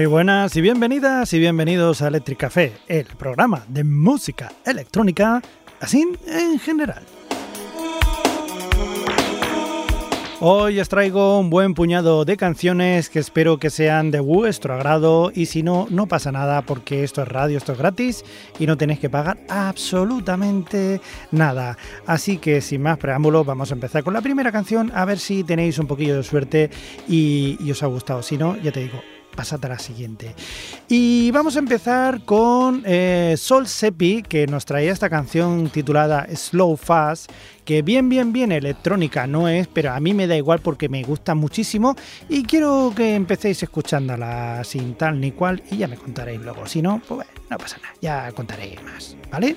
Muy buenas y bienvenidas y bienvenidos a Electric Café, el programa de música electrónica, así en general. Hoy os traigo un buen puñado de canciones que espero que sean de vuestro agrado y si no, no pasa nada porque esto es radio, esto es gratis y no tenéis que pagar absolutamente nada. Así que sin más preámbulos vamos a empezar con la primera canción a ver si tenéis un poquillo de suerte y, y os ha gustado. Si no, ya te digo, pasad a la siguiente. Y vamos a empezar con eh, Sol Sepi, que nos traía esta canción titulada Slow Fast, que bien, bien, bien electrónica no es, pero a mí me da igual porque me gusta muchísimo y quiero que empecéis escuchándola sin tal ni cual y ya me contaréis luego. Si no, pues no pasa nada, ya contaré más, ¿vale?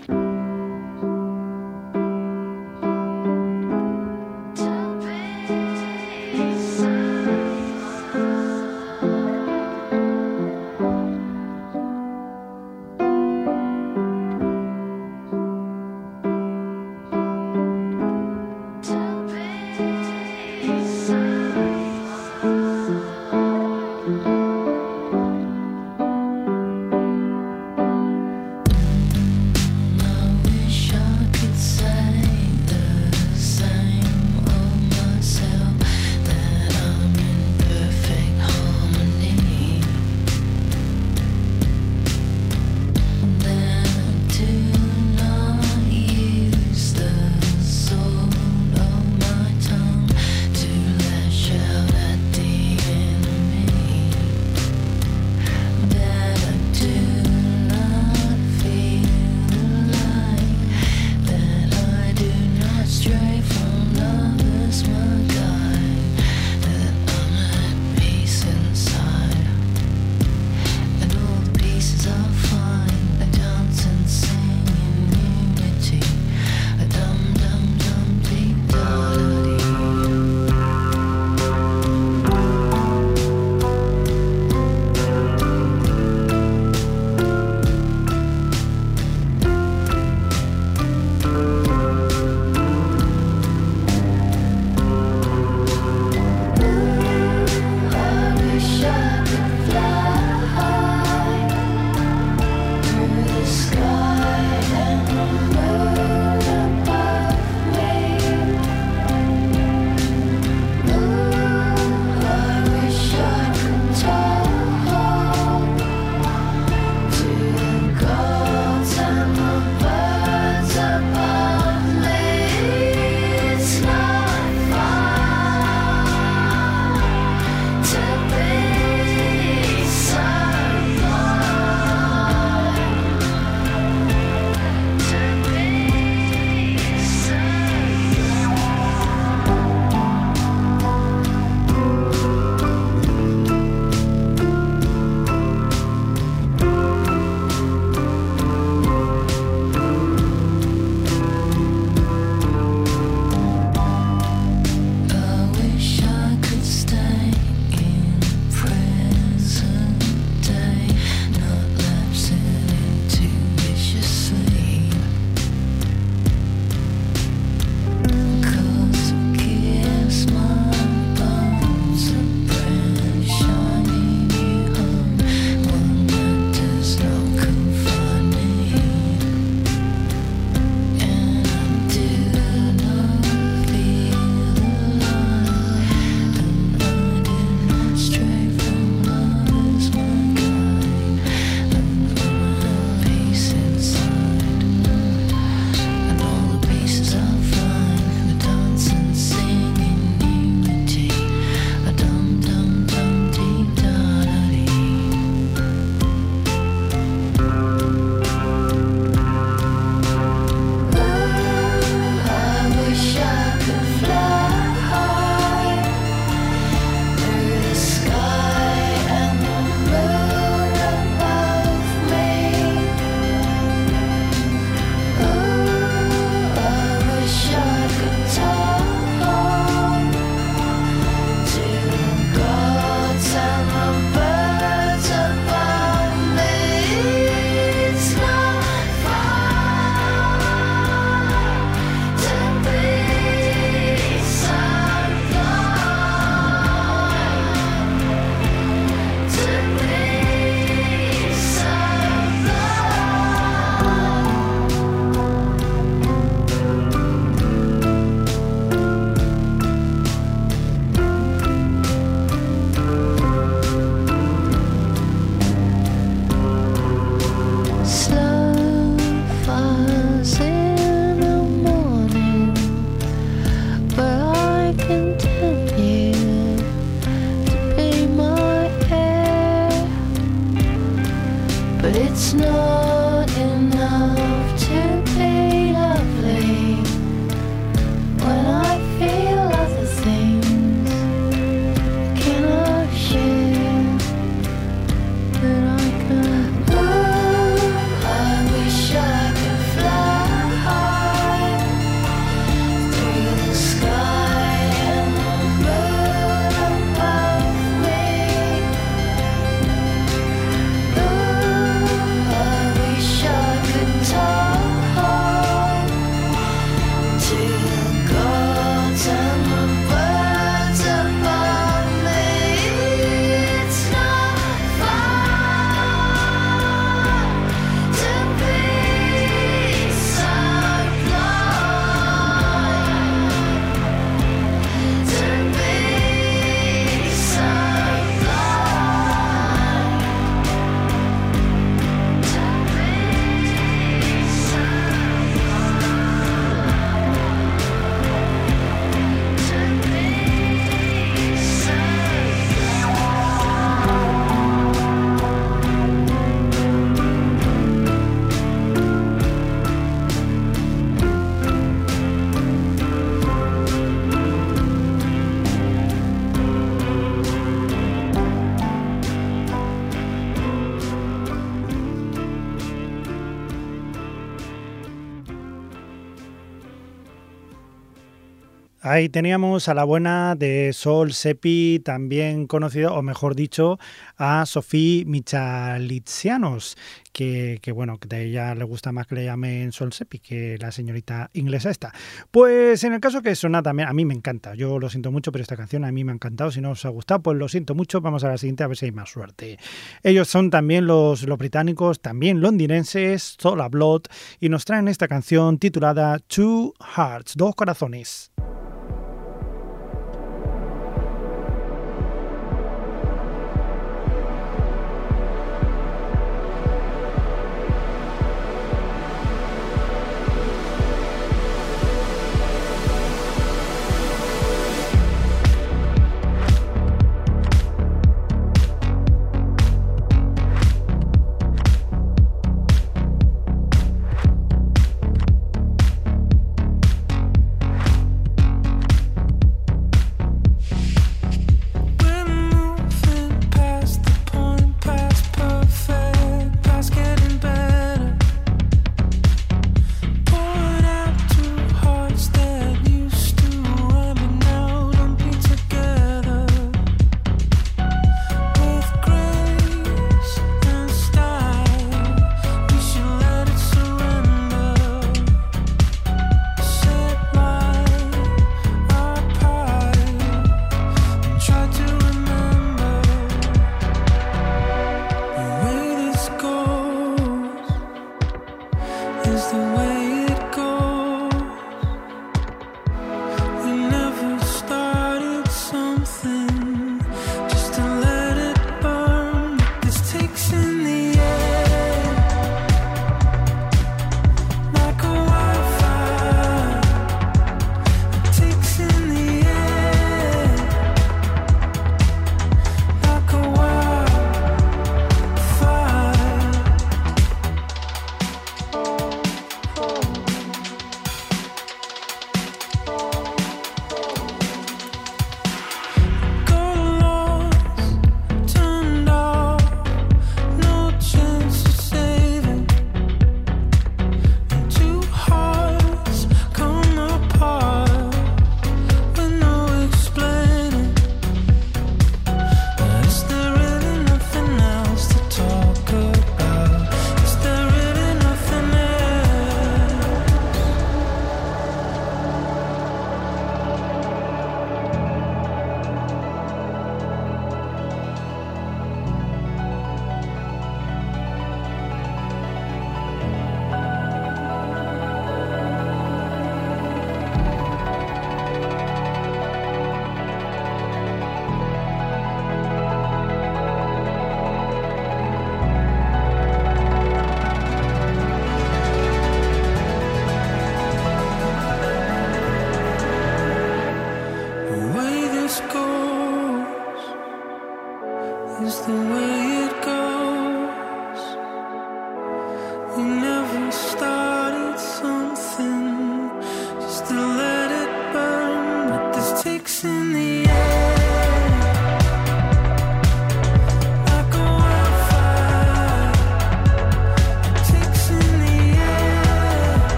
Ahí teníamos a la buena de Sol Sepi, también conocido, o mejor dicho, a Sofía Michalitsianos, que, bueno, a ella le gusta más que le llamen Sol Sepi que la señorita inglesa esta. Pues en el caso que suena también, a mí me encanta, yo lo siento mucho, pero esta canción a mí me ha encantado, si no os ha gustado, pues lo siento mucho, vamos a la siguiente a ver si hay más suerte. Ellos son también los, británicos, también londinenses, Soul Blood, y nos traen esta canción titulada Two Hearts, dos corazones.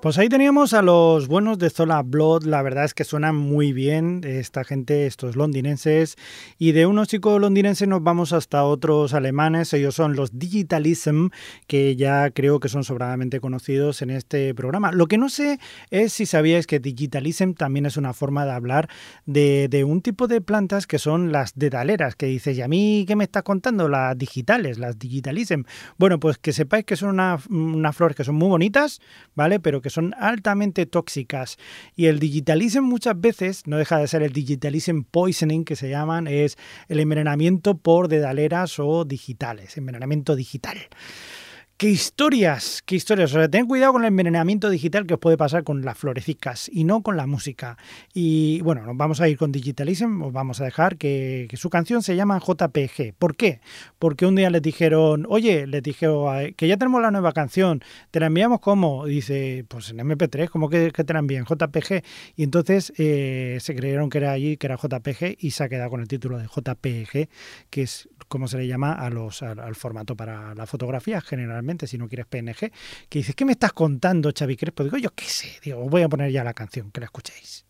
Pues ahí teníamos a los buenos de Zola Blood, la verdad es que suenan muy bien esta gente, estos londinenses, y de unos chicos londinenses nos vamos hasta otros alemanes, ellos son los Digitalism, que ya creo que son sobradamente conocidos en este programa. Lo que no sé es si sabíais que Digitalism también es una forma de hablar de, de un tipo de plantas que son las dedaleras, que dices, ¿y a mí qué me estás contando? Las digitales, las Digitalism. Bueno, pues que sepáis que son unas una flores que son muy bonitas, ¿vale? Pero que son altamente tóxicas. Y el digitalism muchas veces, no deja de ser el digitalism poisoning que se llaman, es el envenenamiento por dedaleras o digitales, envenenamiento digital. ¿Qué historias? ¿Qué historias? O sea, ten cuidado con el envenenamiento digital que os puede pasar con las florecicas y no con la música. Y bueno, nos vamos a ir con Digitalism, os vamos a dejar que, su canción se llama JPG. ¿Por qué? Porque un día les dijeron, oye, les dijeron que ya tenemos la nueva canción, ¿te la enviamos cómo? dice, pues en MP3, ¿cómo que, te la envían? JPG. Y entonces eh, se creyeron que era allí, que era JPG y se ha quedado con el título de JPG, que es como se le llama a los, al formato para la fotografía generalmente si no quieres PNG, que dices, ¿qué me estás contando, Xavi Crespo? Digo, yo qué sé, digo, voy a poner ya la canción, que la escuchéis.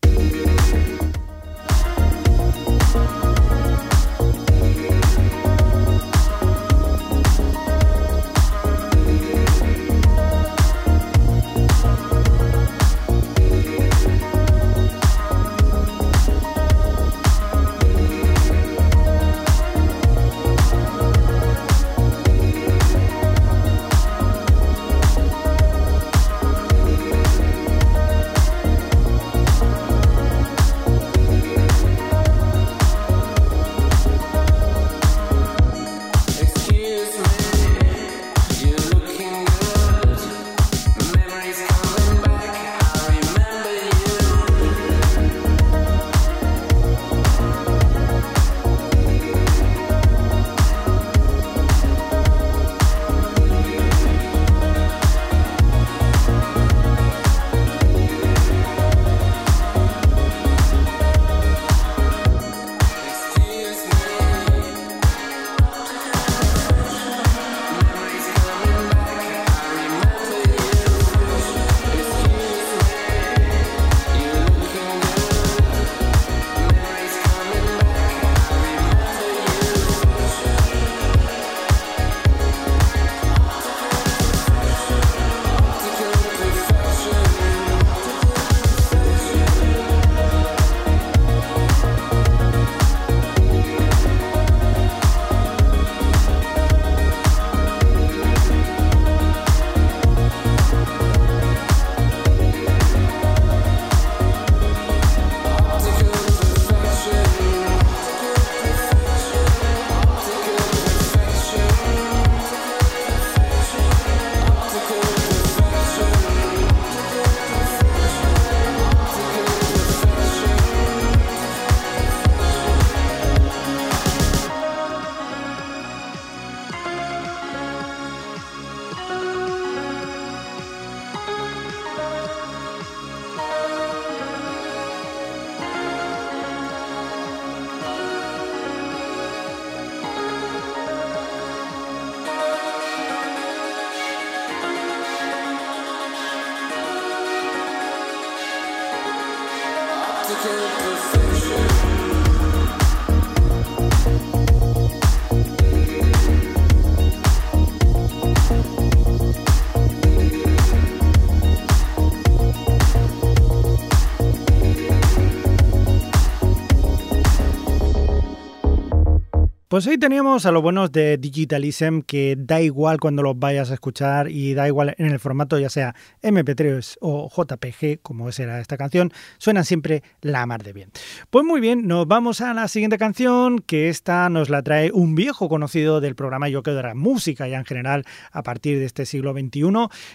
Pues ahí teníamos a los buenos de Digitalism que da igual cuando los vayas a escuchar y da igual en el formato ya sea MP3 o JPG como será esta canción, suenan siempre la mar de bien. Pues muy bien, nos vamos a la siguiente canción que esta nos la trae un viejo conocido del programa Yo que de la música ya en general a partir de este siglo XXI,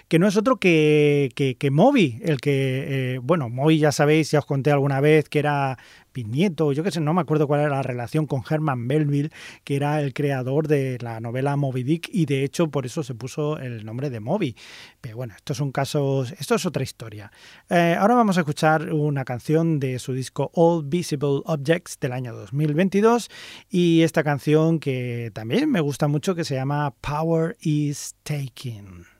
que no es otro que, que, que Moby, el que, eh, bueno, Moby ya sabéis, ya os conté alguna vez que era bisnieto, yo qué sé, no me acuerdo cuál era la relación con Herman Melville, que era el creador de la novela Moby Dick y de hecho por eso se puso el nombre de Moby. Pero bueno, estos son casos, esto es otra historia. Eh, ahora vamos a escuchar una canción de su disco All Visible Objects del año 2022 y esta canción que también me gusta mucho que se llama Power is Taking.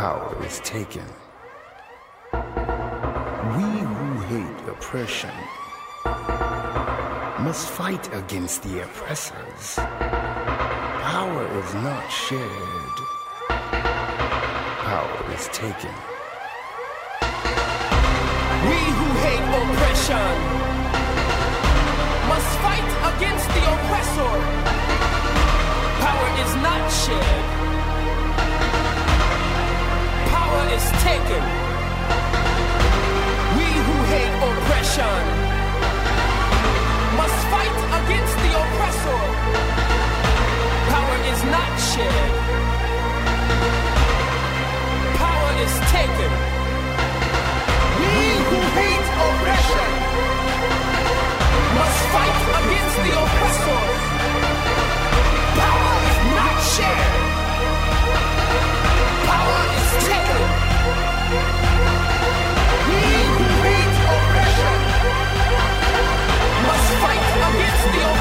power is taken. We who hate oppression must fight against the oppressors. Power is not shared, power is taken. We who hate oppression must fight against the oppressor. Power is not shared. is taken. We who hate oppression must fight against the oppressor. Power is not shared. Power is taken. We who hate oppression must fight against the oppressor. Power is not shared. The only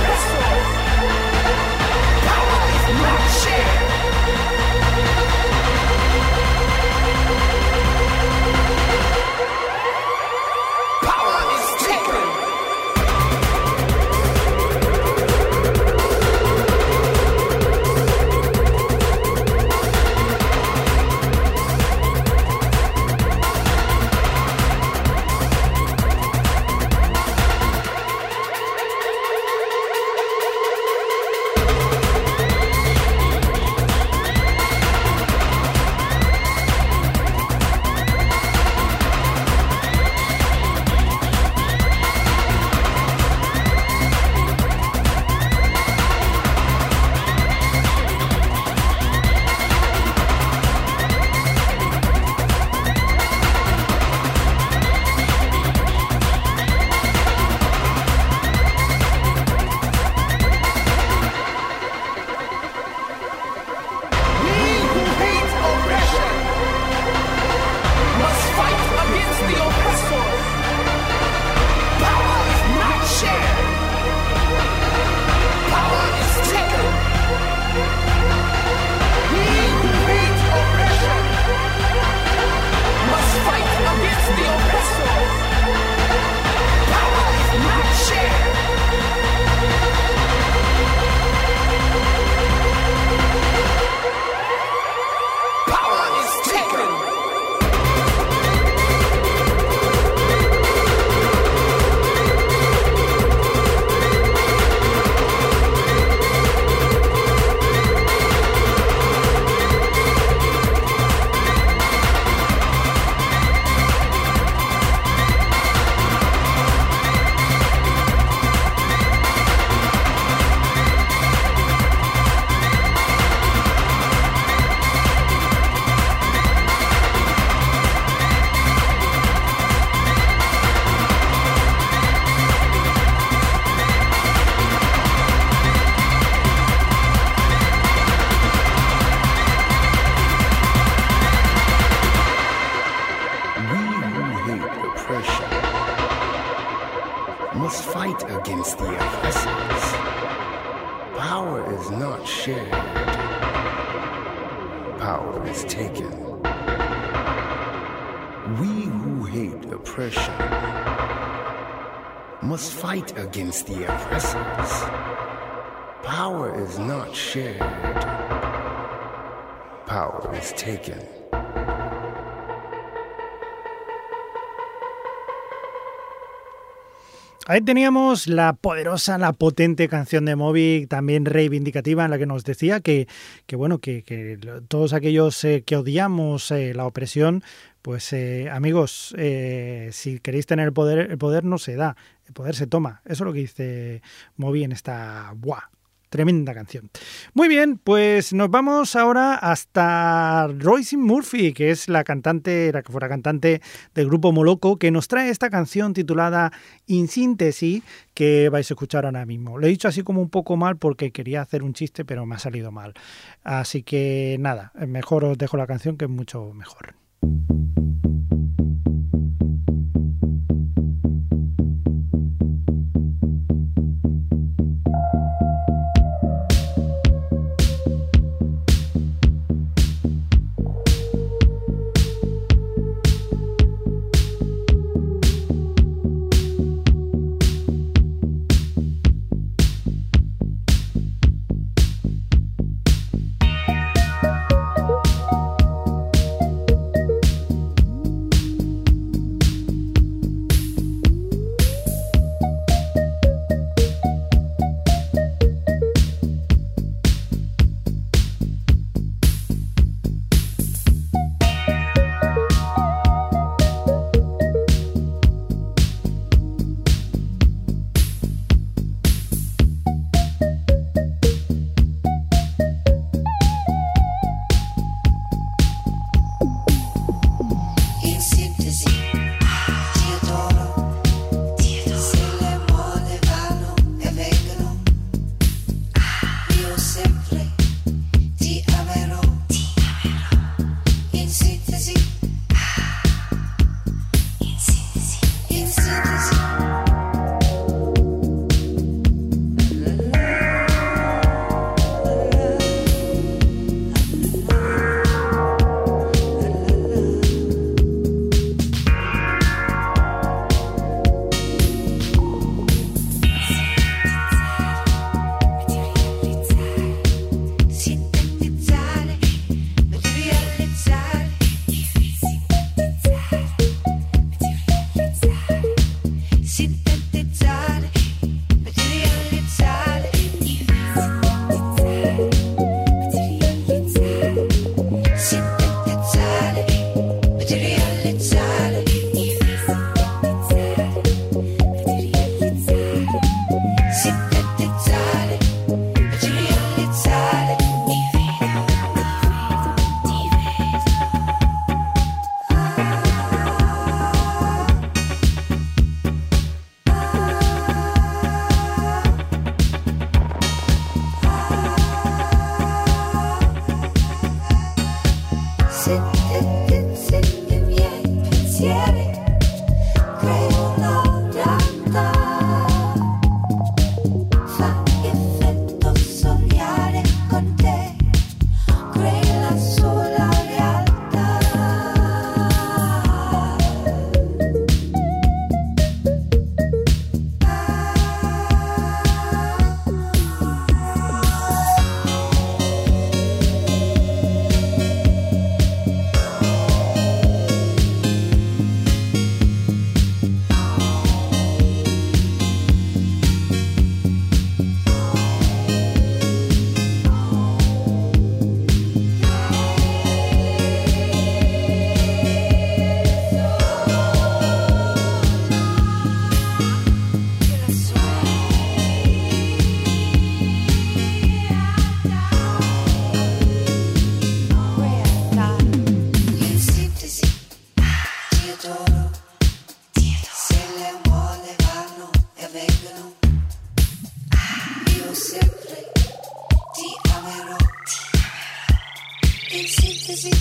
fight against the oppressors. Power is not shared, power is taken. Ahí teníamos la poderosa, la potente canción de Moby, también reivindicativa, en la que nos decía que, que bueno, que, todos aquellos eh, que odiamos eh, la opresión, pues eh, amigos, eh, si queréis tener el poder, el poder no se da, el poder se toma. Eso es lo que dice Moby en esta buah, Tremenda canción. Muy bien, pues nos vamos ahora hasta Royce Murphy, que es la cantante, la que fuera cantante del grupo Moloco, que nos trae esta canción titulada In Síntesis, que vais a escuchar ahora mismo. Lo he dicho así como un poco mal porque quería hacer un chiste, pero me ha salido mal. Así que nada, mejor os dejo la canción que es mucho mejor. 心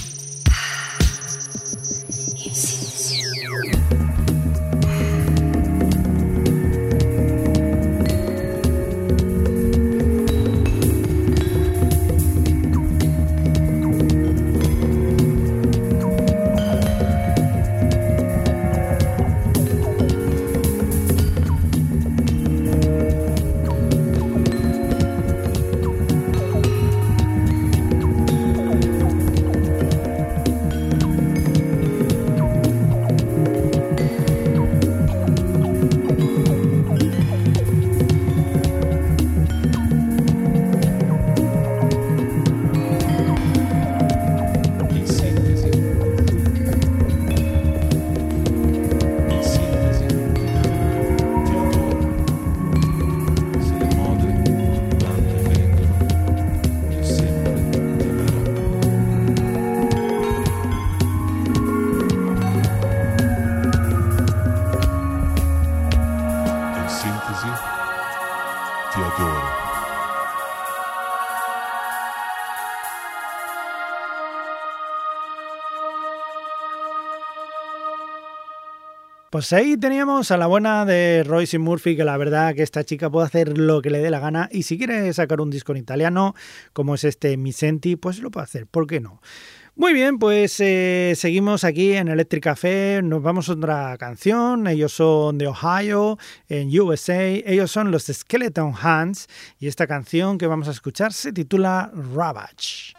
Pues ahí teníamos a la buena de Royce Murphy, que la verdad que esta chica puede hacer lo que le dé la gana y si quiere sacar un disco en italiano, como es este Misenti, pues lo puede hacer, ¿por qué no? Muy bien, pues eh, seguimos aquí en Electric Café, nos vamos a otra canción, ellos son de Ohio, en USA, ellos son los Skeleton Hands y esta canción que vamos a escuchar se titula Ravage.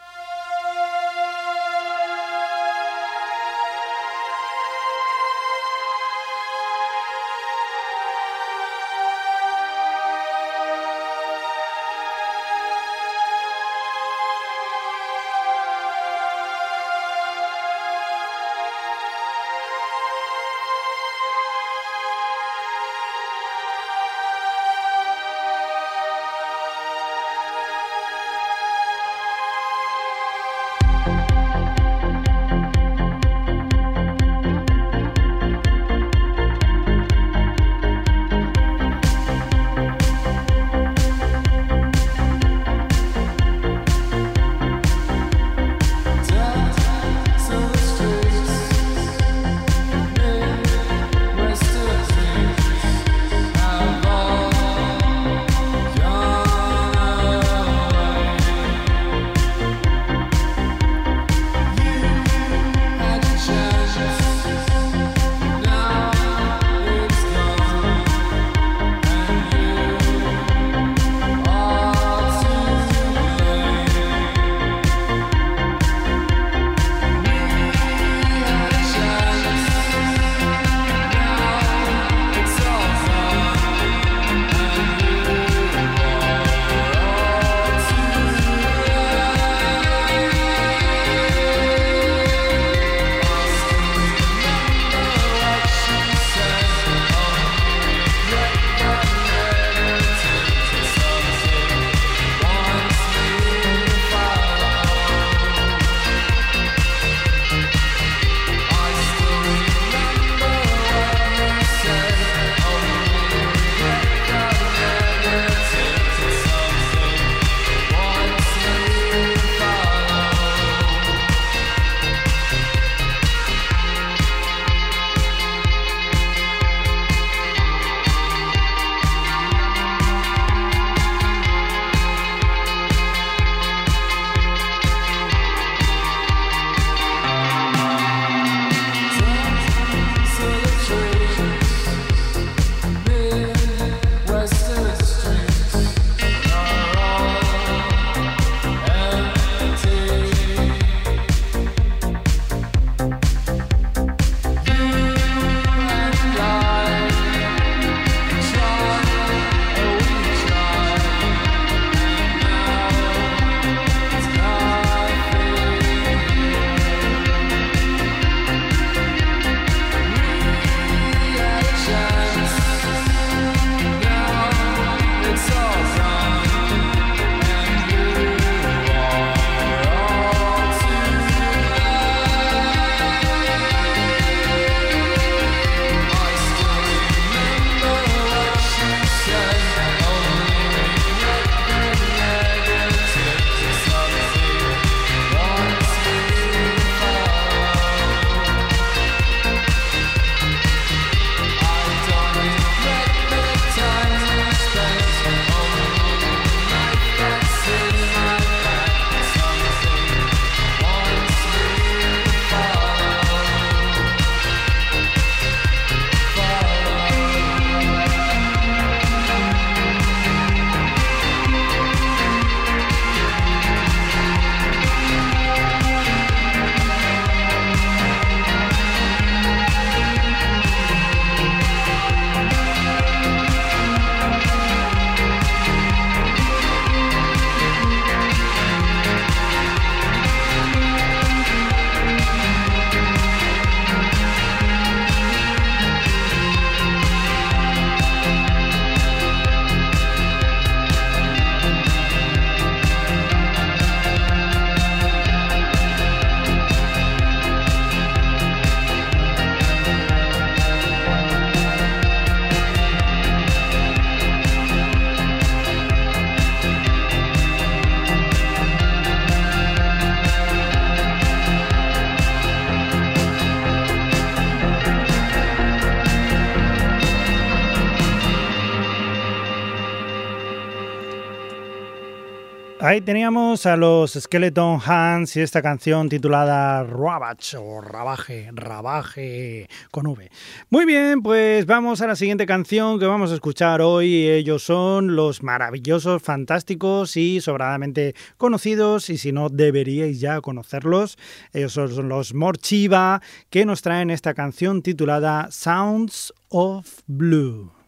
Ahí teníamos a los Skeleton Hands y esta canción titulada Ravage o Rabaje, Rabaje con V. Muy bien, pues vamos a la siguiente canción que vamos a escuchar hoy. Ellos son los maravillosos, fantásticos y sobradamente conocidos y si no deberíais ya conocerlos. Ellos son los Morchiva que nos traen esta canción titulada Sounds of Blue.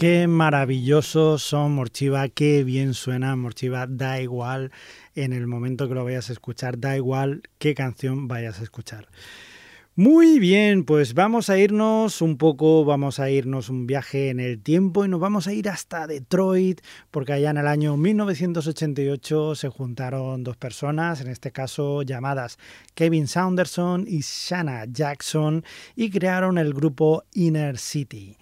Qué maravillosos son Morchiva, qué bien suena Morchiva, da igual en el momento que lo vayas a escuchar, da igual qué canción vayas a escuchar. Muy bien, pues vamos a irnos un poco, vamos a irnos un viaje en el tiempo y nos vamos a ir hasta Detroit, porque allá en el año 1988 se juntaron dos personas, en este caso llamadas Kevin Saunderson y Shanna Jackson, y crearon el grupo Inner City.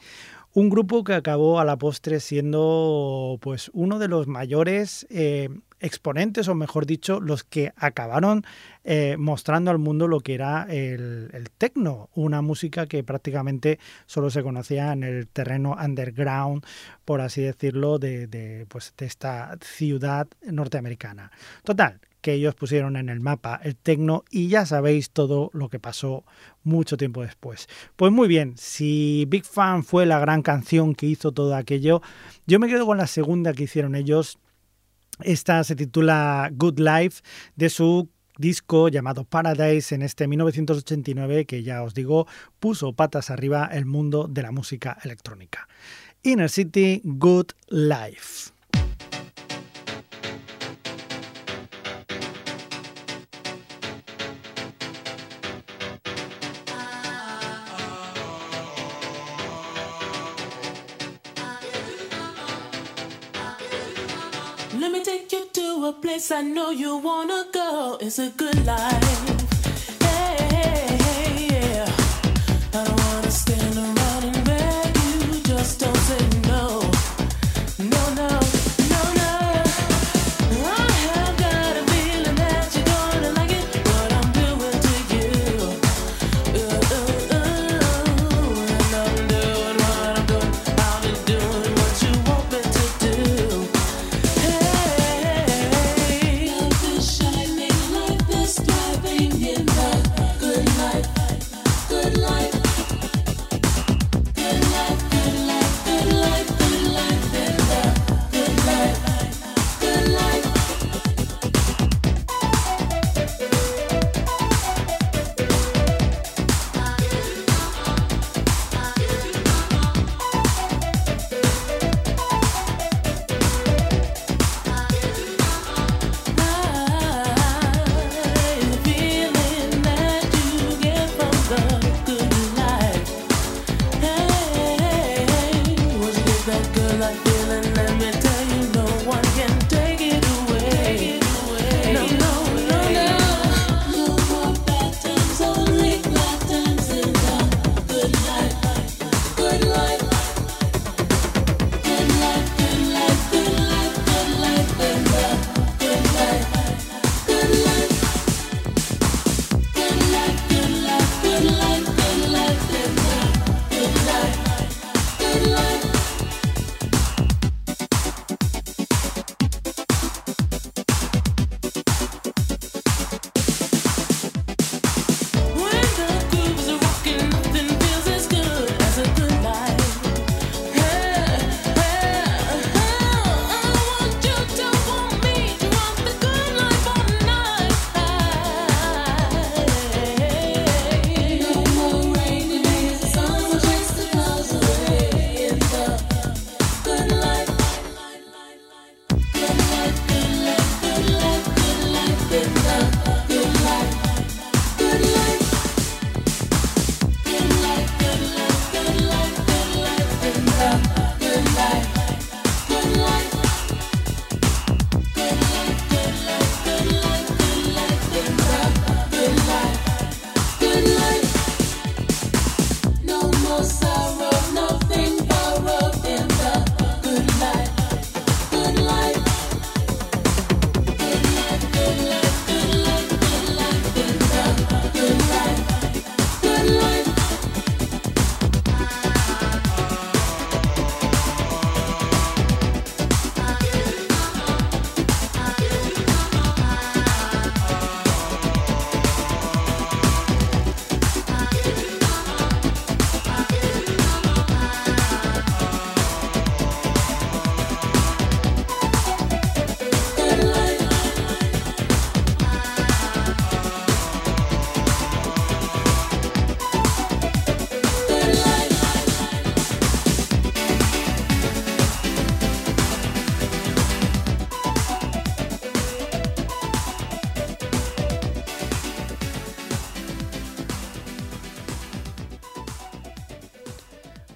Un grupo que acabó a la postre siendo pues uno de los mayores eh, exponentes, o mejor dicho, los que acabaron eh, mostrando al mundo lo que era el, el techno, una música que prácticamente solo se conocía en el terreno underground, por así decirlo, de, de, pues, de esta ciudad norteamericana. Total, que ellos pusieron en el mapa el tecno y ya sabéis todo lo que pasó mucho tiempo después. Pues muy bien, si Big Fan fue la gran canción que hizo todo aquello, yo me quedo con la segunda que hicieron ellos Esta se titula Good Life de su disco llamado Paradise en este 1989 que ya os digo puso patas arriba el mundo de la música electrónica. Inner City Good Life. Let me take you to a place I know you wanna go. It's a good life.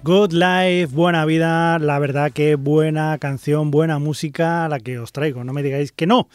Good Life, buena vida, la verdad que buena canción, buena música la que os traigo, no me digáis que no.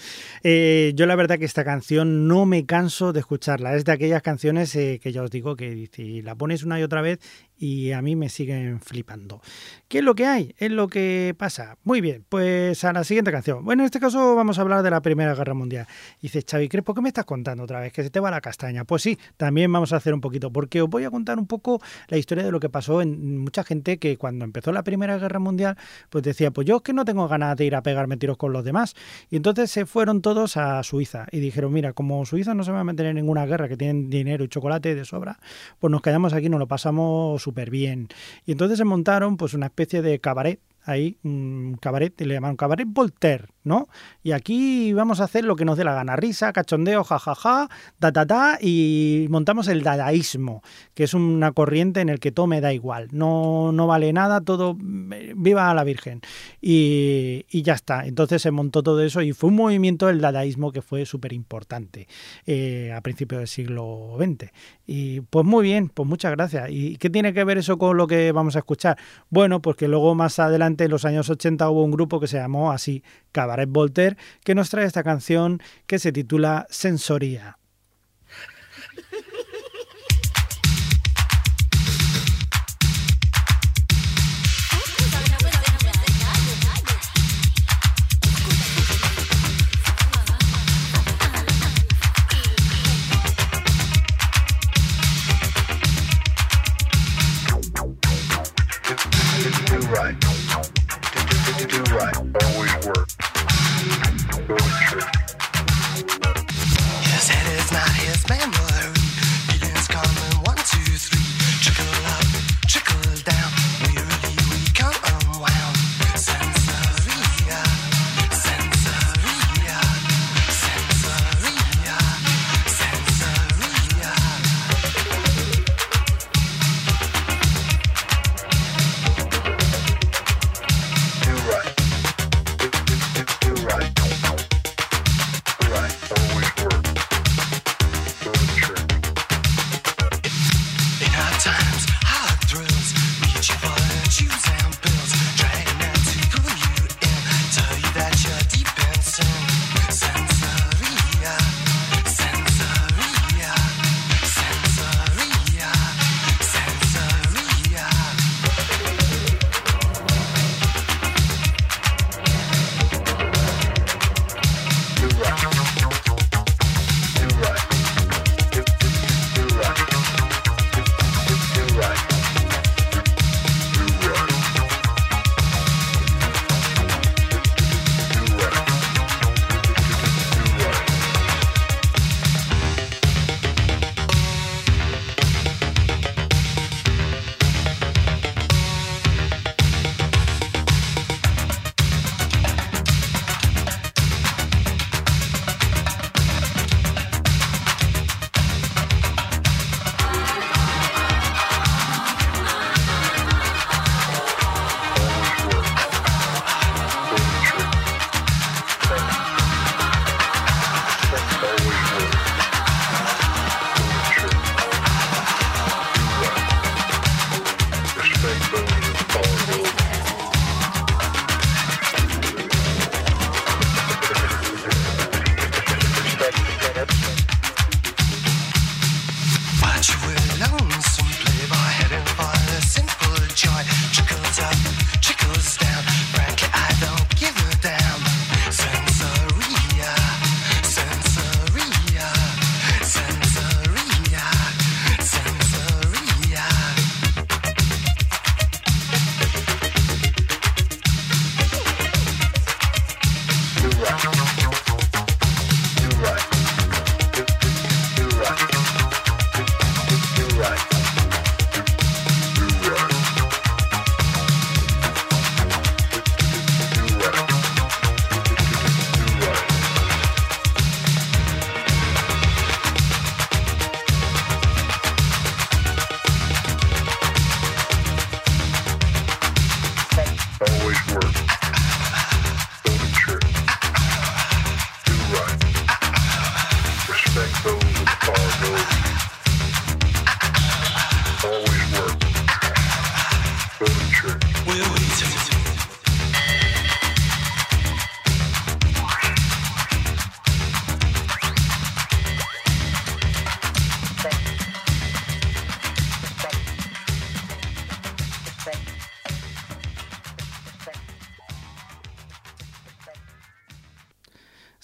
Eh, yo la verdad que esta canción no me canso de escucharla, es de aquellas canciones eh, que ya os digo que si la pones una y otra vez y a mí me siguen flipando. ¿Qué es lo que hay? Es lo que pasa. Muy bien, pues a la siguiente canción. Bueno, en este caso vamos a hablar de la Primera Guerra Mundial. Dice Xavi ¿por qué me estás contando otra vez? Que se te va la castaña. Pues sí, también vamos a hacer un poquito, porque os voy a contar un poco la historia de lo que pasó en mucha gente que cuando empezó la Primera Guerra Mundial, pues decía, pues yo es que no tengo ganas de ir a pegarme tiros con los demás. Y entonces se fueron todos a Suiza y dijeron, mira, como Suiza no se va a meter en ninguna guerra, que tienen dinero y chocolate de sobra, pues nos quedamos aquí, nos lo pasamos bien. Y entonces se montaron pues una especie de cabaret ahí, un cabaret, le llamaron cabaret Voltaire, ¿no? Y aquí vamos a hacer lo que nos dé la gana, risa, cachondeo, jajaja, da ta ta, y montamos el dadaísmo, que es una corriente en el que todo me da igual, no, no vale nada, todo, viva la Virgen. Y, y ya está, entonces se montó todo eso y fue un movimiento del dadaísmo que fue súper importante eh, a principios del siglo XX. Y pues muy bien, pues muchas gracias. ¿Y qué tiene que ver eso con lo que vamos a escuchar? Bueno, pues luego más adelante, en los años 80, hubo un grupo que se llamó así, Cabaret Voltaire, que nos trae esta canción que se titula Sensoría.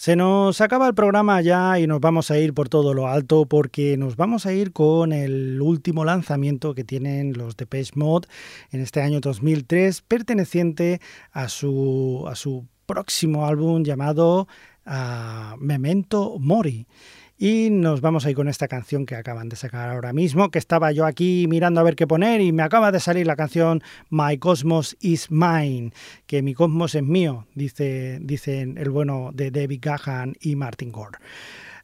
Se nos acaba el programa ya y nos vamos a ir por todo lo alto porque nos vamos a ir con el último lanzamiento que tienen los Depeche Mode en este año 2003 perteneciente a su, a su próximo álbum llamado ah, Memento Mori. Y nos vamos ahí con esta canción que acaban de sacar ahora mismo, que estaba yo aquí mirando a ver qué poner y me acaba de salir la canción My Cosmos is Mine, que mi cosmos es mío, dice, dicen el bueno de David Gahan y Martin Gore.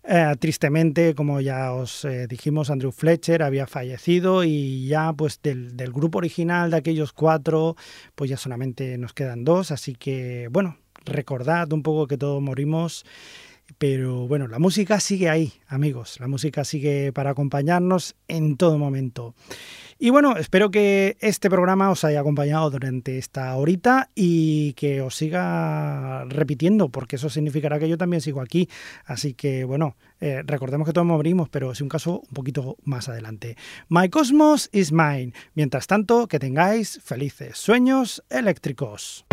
Eh, tristemente, como ya os eh, dijimos, Andrew Fletcher había fallecido y ya pues del, del, grupo original de aquellos cuatro, pues ya solamente nos quedan dos, así que bueno, recordad un poco que todos morimos pero bueno, la música sigue ahí, amigos. La música sigue para acompañarnos en todo momento. Y bueno, espero que este programa os haya acompañado durante esta horita y que os siga repitiendo, porque eso significará que yo también sigo aquí. Así que bueno, eh, recordemos que todos morimos, pero es un caso un poquito más adelante. My Cosmos is mine. Mientras tanto, que tengáis felices sueños eléctricos.